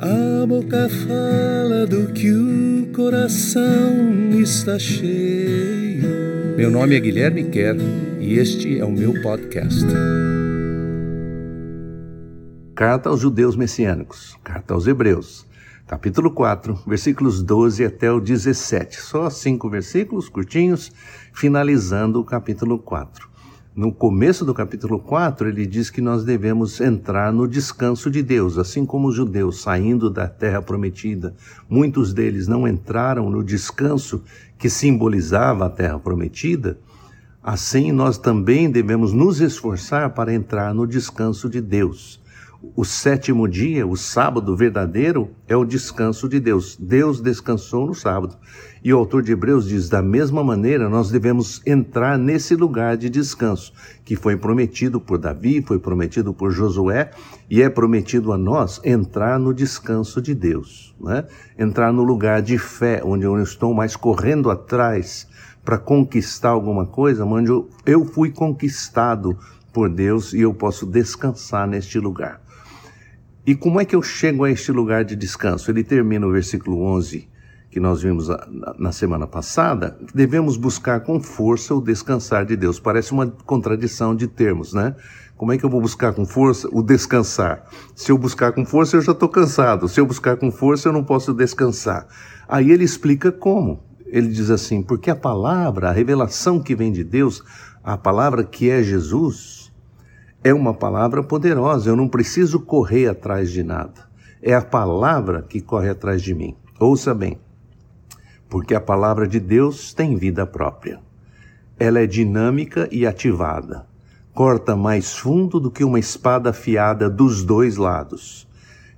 A boca fala do que o coração está cheio. Meu nome é Guilherme Kerr e este é o meu podcast. Carta aos Judeus Messiânicos, Carta aos Hebreus, capítulo 4, versículos 12 até o 17. Só cinco versículos curtinhos, finalizando o capítulo 4 no começo do capítulo 4, ele diz que nós devemos entrar no descanso de Deus, assim como os judeus saindo da terra prometida, muitos deles não entraram no descanso que simbolizava a terra prometida. Assim, nós também devemos nos esforçar para entrar no descanso de Deus. O sétimo dia, o sábado verdadeiro, é o descanso de Deus. Deus descansou no sábado. E o autor de Hebreus diz: da mesma maneira, nós devemos entrar nesse lugar de descanso, que foi prometido por Davi, foi prometido por Josué, e é prometido a nós entrar no descanso de Deus. Né? Entrar no lugar de fé, onde eu não estou mais correndo atrás para conquistar alguma coisa, onde eu fui conquistado por Deus e eu posso descansar neste lugar. E como é que eu chego a este lugar de descanso? Ele termina o versículo 11, que nós vimos na semana passada. Devemos buscar com força o descansar de Deus. Parece uma contradição de termos, né? Como é que eu vou buscar com força o descansar? Se eu buscar com força, eu já estou cansado. Se eu buscar com força, eu não posso descansar. Aí ele explica como. Ele diz assim: porque a palavra, a revelação que vem de Deus, a palavra que é Jesus, é uma palavra poderosa, eu não preciso correr atrás de nada. É a palavra que corre atrás de mim. Ouça bem, porque a palavra de Deus tem vida própria. Ela é dinâmica e ativada. Corta mais fundo do que uma espada afiada dos dois lados.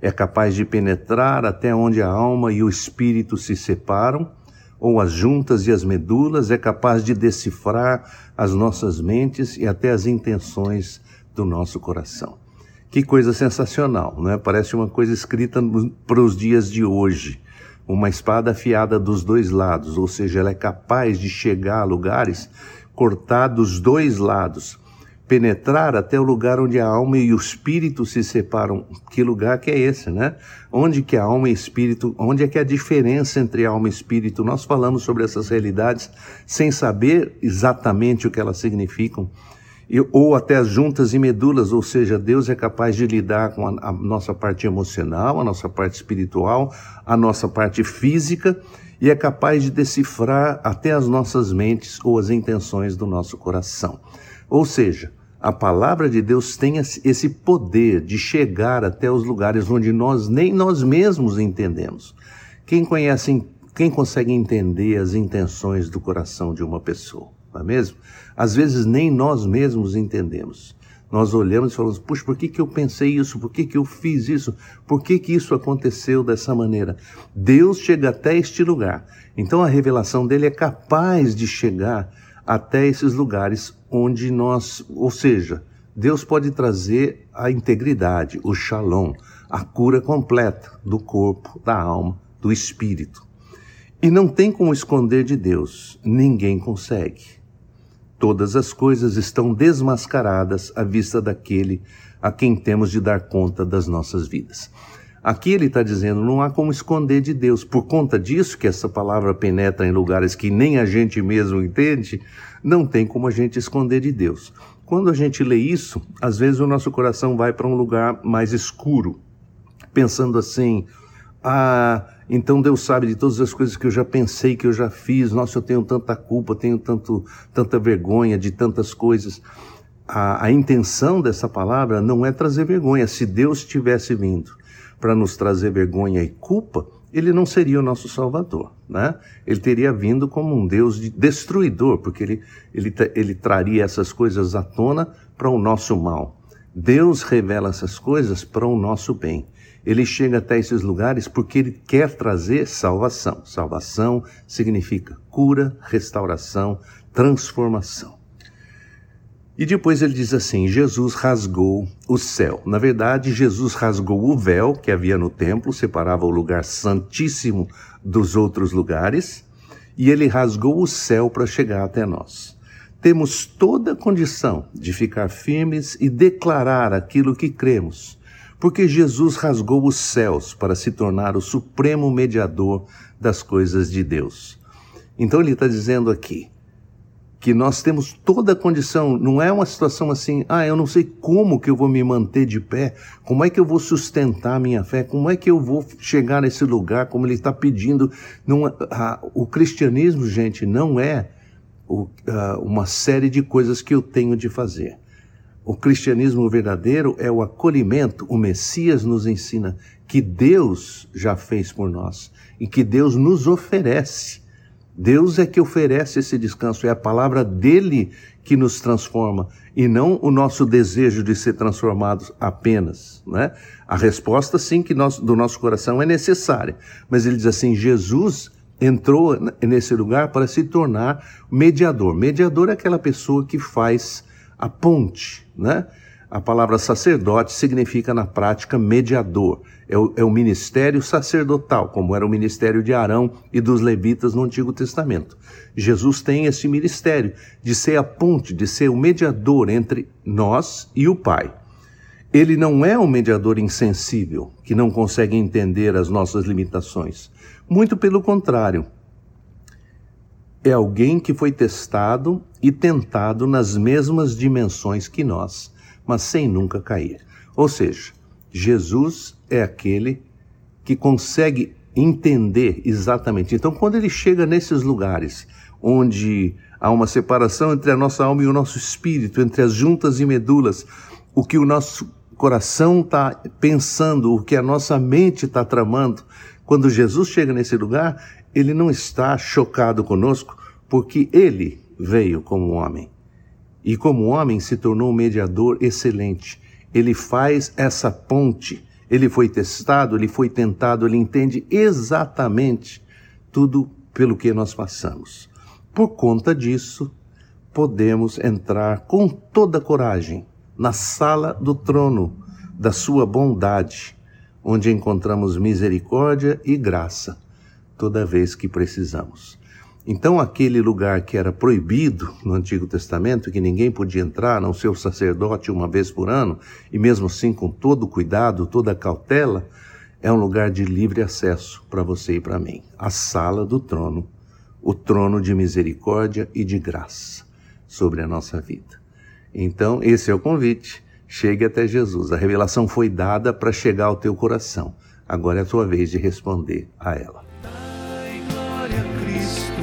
É capaz de penetrar até onde a alma e o espírito se separam, ou as juntas e as medulas, é capaz de decifrar as nossas mentes e até as intenções do nosso coração. Que coisa sensacional, não é? Parece uma coisa escrita para os dias de hoje. Uma espada afiada dos dois lados, ou seja, ela é capaz de chegar a lugares, cortar dos dois lados, penetrar até o lugar onde a alma e o espírito se separam. Que lugar que é esse, né? Onde que a alma e espírito, onde é que é a diferença entre alma e espírito? Nós falamos sobre essas realidades sem saber exatamente o que elas significam ou até as juntas e medulas, ou seja, Deus é capaz de lidar com a, a, nossa parte emocional, a nossa parte espiritual, a nossa parte física, e é capaz de decifrar até as nossas mentes ou as intenções do nosso coração. Ou seja, a palavra de Deus tem esse poder de chegar até os lugares onde nós nem nós mesmos entendemos. Quem conhece, quem consegue entender as intenções do coração de uma pessoa? Não é mesmo? Às vezes nem nós mesmos entendemos. Nós olhamos e falamos, puxa, por que, que eu pensei isso? Por que, que eu fiz isso? Por que, que isso aconteceu dessa maneira? Deus chega até este lugar. Então a revelação dele é capaz de chegar até esses lugares onde nós, ou seja, Deus pode trazer a integridade, o shalom, a cura completa do corpo, da alma, do espírito. E não tem como esconder de Deus, ninguém consegue. Todas as coisas estão desmascaradas à vista daquele a quem temos de dar conta das nossas vidas. Aqui ele está dizendo, não há como esconder de Deus. Por conta disso que essa palavra penetra em lugares que nem a gente mesmo entende, não tem como a gente esconder de Deus. Quando a gente lê isso, às vezes o nosso coração vai para um lugar mais escuro, pensando assim: ah, então Deus sabe de todas as coisas que eu já pensei, que eu já fiz. Nossa, eu tenho tanta culpa, tenho tanto, tanta vergonha de tantas coisas. A, a intenção dessa palavra não é trazer vergonha. Se Deus tivesse vindo para nos trazer vergonha e culpa, ele não seria o nosso Salvador, né? Ele teria vindo como um Deus de destruidor, porque ele, ele, ele traria essas coisas à tona para o nosso mal. Deus revela essas coisas para o nosso bem. Ele chega até esses lugares porque ele quer trazer salvação. Salvação significa cura, restauração, transformação. E depois ele diz assim: Jesus rasgou o céu. Na verdade, Jesus rasgou o véu que havia no templo, separava o lugar santíssimo dos outros lugares, e ele rasgou o céu para chegar até nós. Temos toda a condição de ficar firmes e declarar aquilo que cremos Porque Jesus rasgou os céus para se tornar o supremo mediador das coisas de Deus. Então ele está dizendo aqui que nós temos toda a condição, não é uma situação assim, ah, eu não sei como que eu vou me manter de pé, como é que eu vou sustentar a minha fé, como é que eu vou chegar nesse lugar, como ele está pedindo. Não, ah, o cristianismo, gente, não é ah, uma série de coisas que eu tenho de fazer. O cristianismo verdadeiro é o acolhimento, o Messias nos ensina que Deus já fez por nós e que Deus nos oferece. Deus é que oferece esse descanso, é a palavra dele que nos transforma e não o nosso desejo de ser transformados apenas, né? A resposta sim que nós, do nosso coração é necessária, mas ele diz assim: Jesus entrou nesse lugar para se tornar mediador. Mediador é aquela pessoa que faz a ponte, né? A palavra sacerdote significa na prática mediador. É o, é o, ministério sacerdotal, como era o ministério de Arão e dos levitas no Antigo Testamento. Jesus tem esse ministério de ser a ponte, de ser o mediador entre nós e o Pai. Ele não é um mediador insensível, que não consegue entender as nossas limitações. Muito pelo contrário. É alguém que foi testado e tentado nas mesmas dimensões que nós, mas sem nunca cair. Ou seja, Jesus é aquele que consegue entender exatamente. Então, quando ele chega nesses lugares onde há uma separação entre a nossa alma e o nosso espírito, entre as juntas e medulas, o que o nosso coração está pensando, o que a nossa mente está tramando, quando Jesus chega nesse lugar, ele não está chocado conosco, porque ele veio como homem. E como homem se tornou um mediador excelente. Ele faz essa ponte. Ele foi testado, ele foi tentado, ele entende exatamente tudo pelo que nós passamos. Por conta disso, podemos entrar com toda coragem na sala do trono da sua bondade, onde encontramos misericórdia e graça toda vez que precisamos. Então, aquele lugar que era proibido no Antigo Testamento, que ninguém podia entrar, não ser o sacerdote uma vez por ano, e mesmo assim com todo cuidado, toda cautela, é um lugar de livre acesso para você e para mim. A sala do trono, o trono de misericórdia e de graça sobre a nossa vida. Então, esse é o convite. Chegue até Jesus. A revelação foi dada para chegar ao teu coração. Agora é a tua vez de responder a ela. pecados.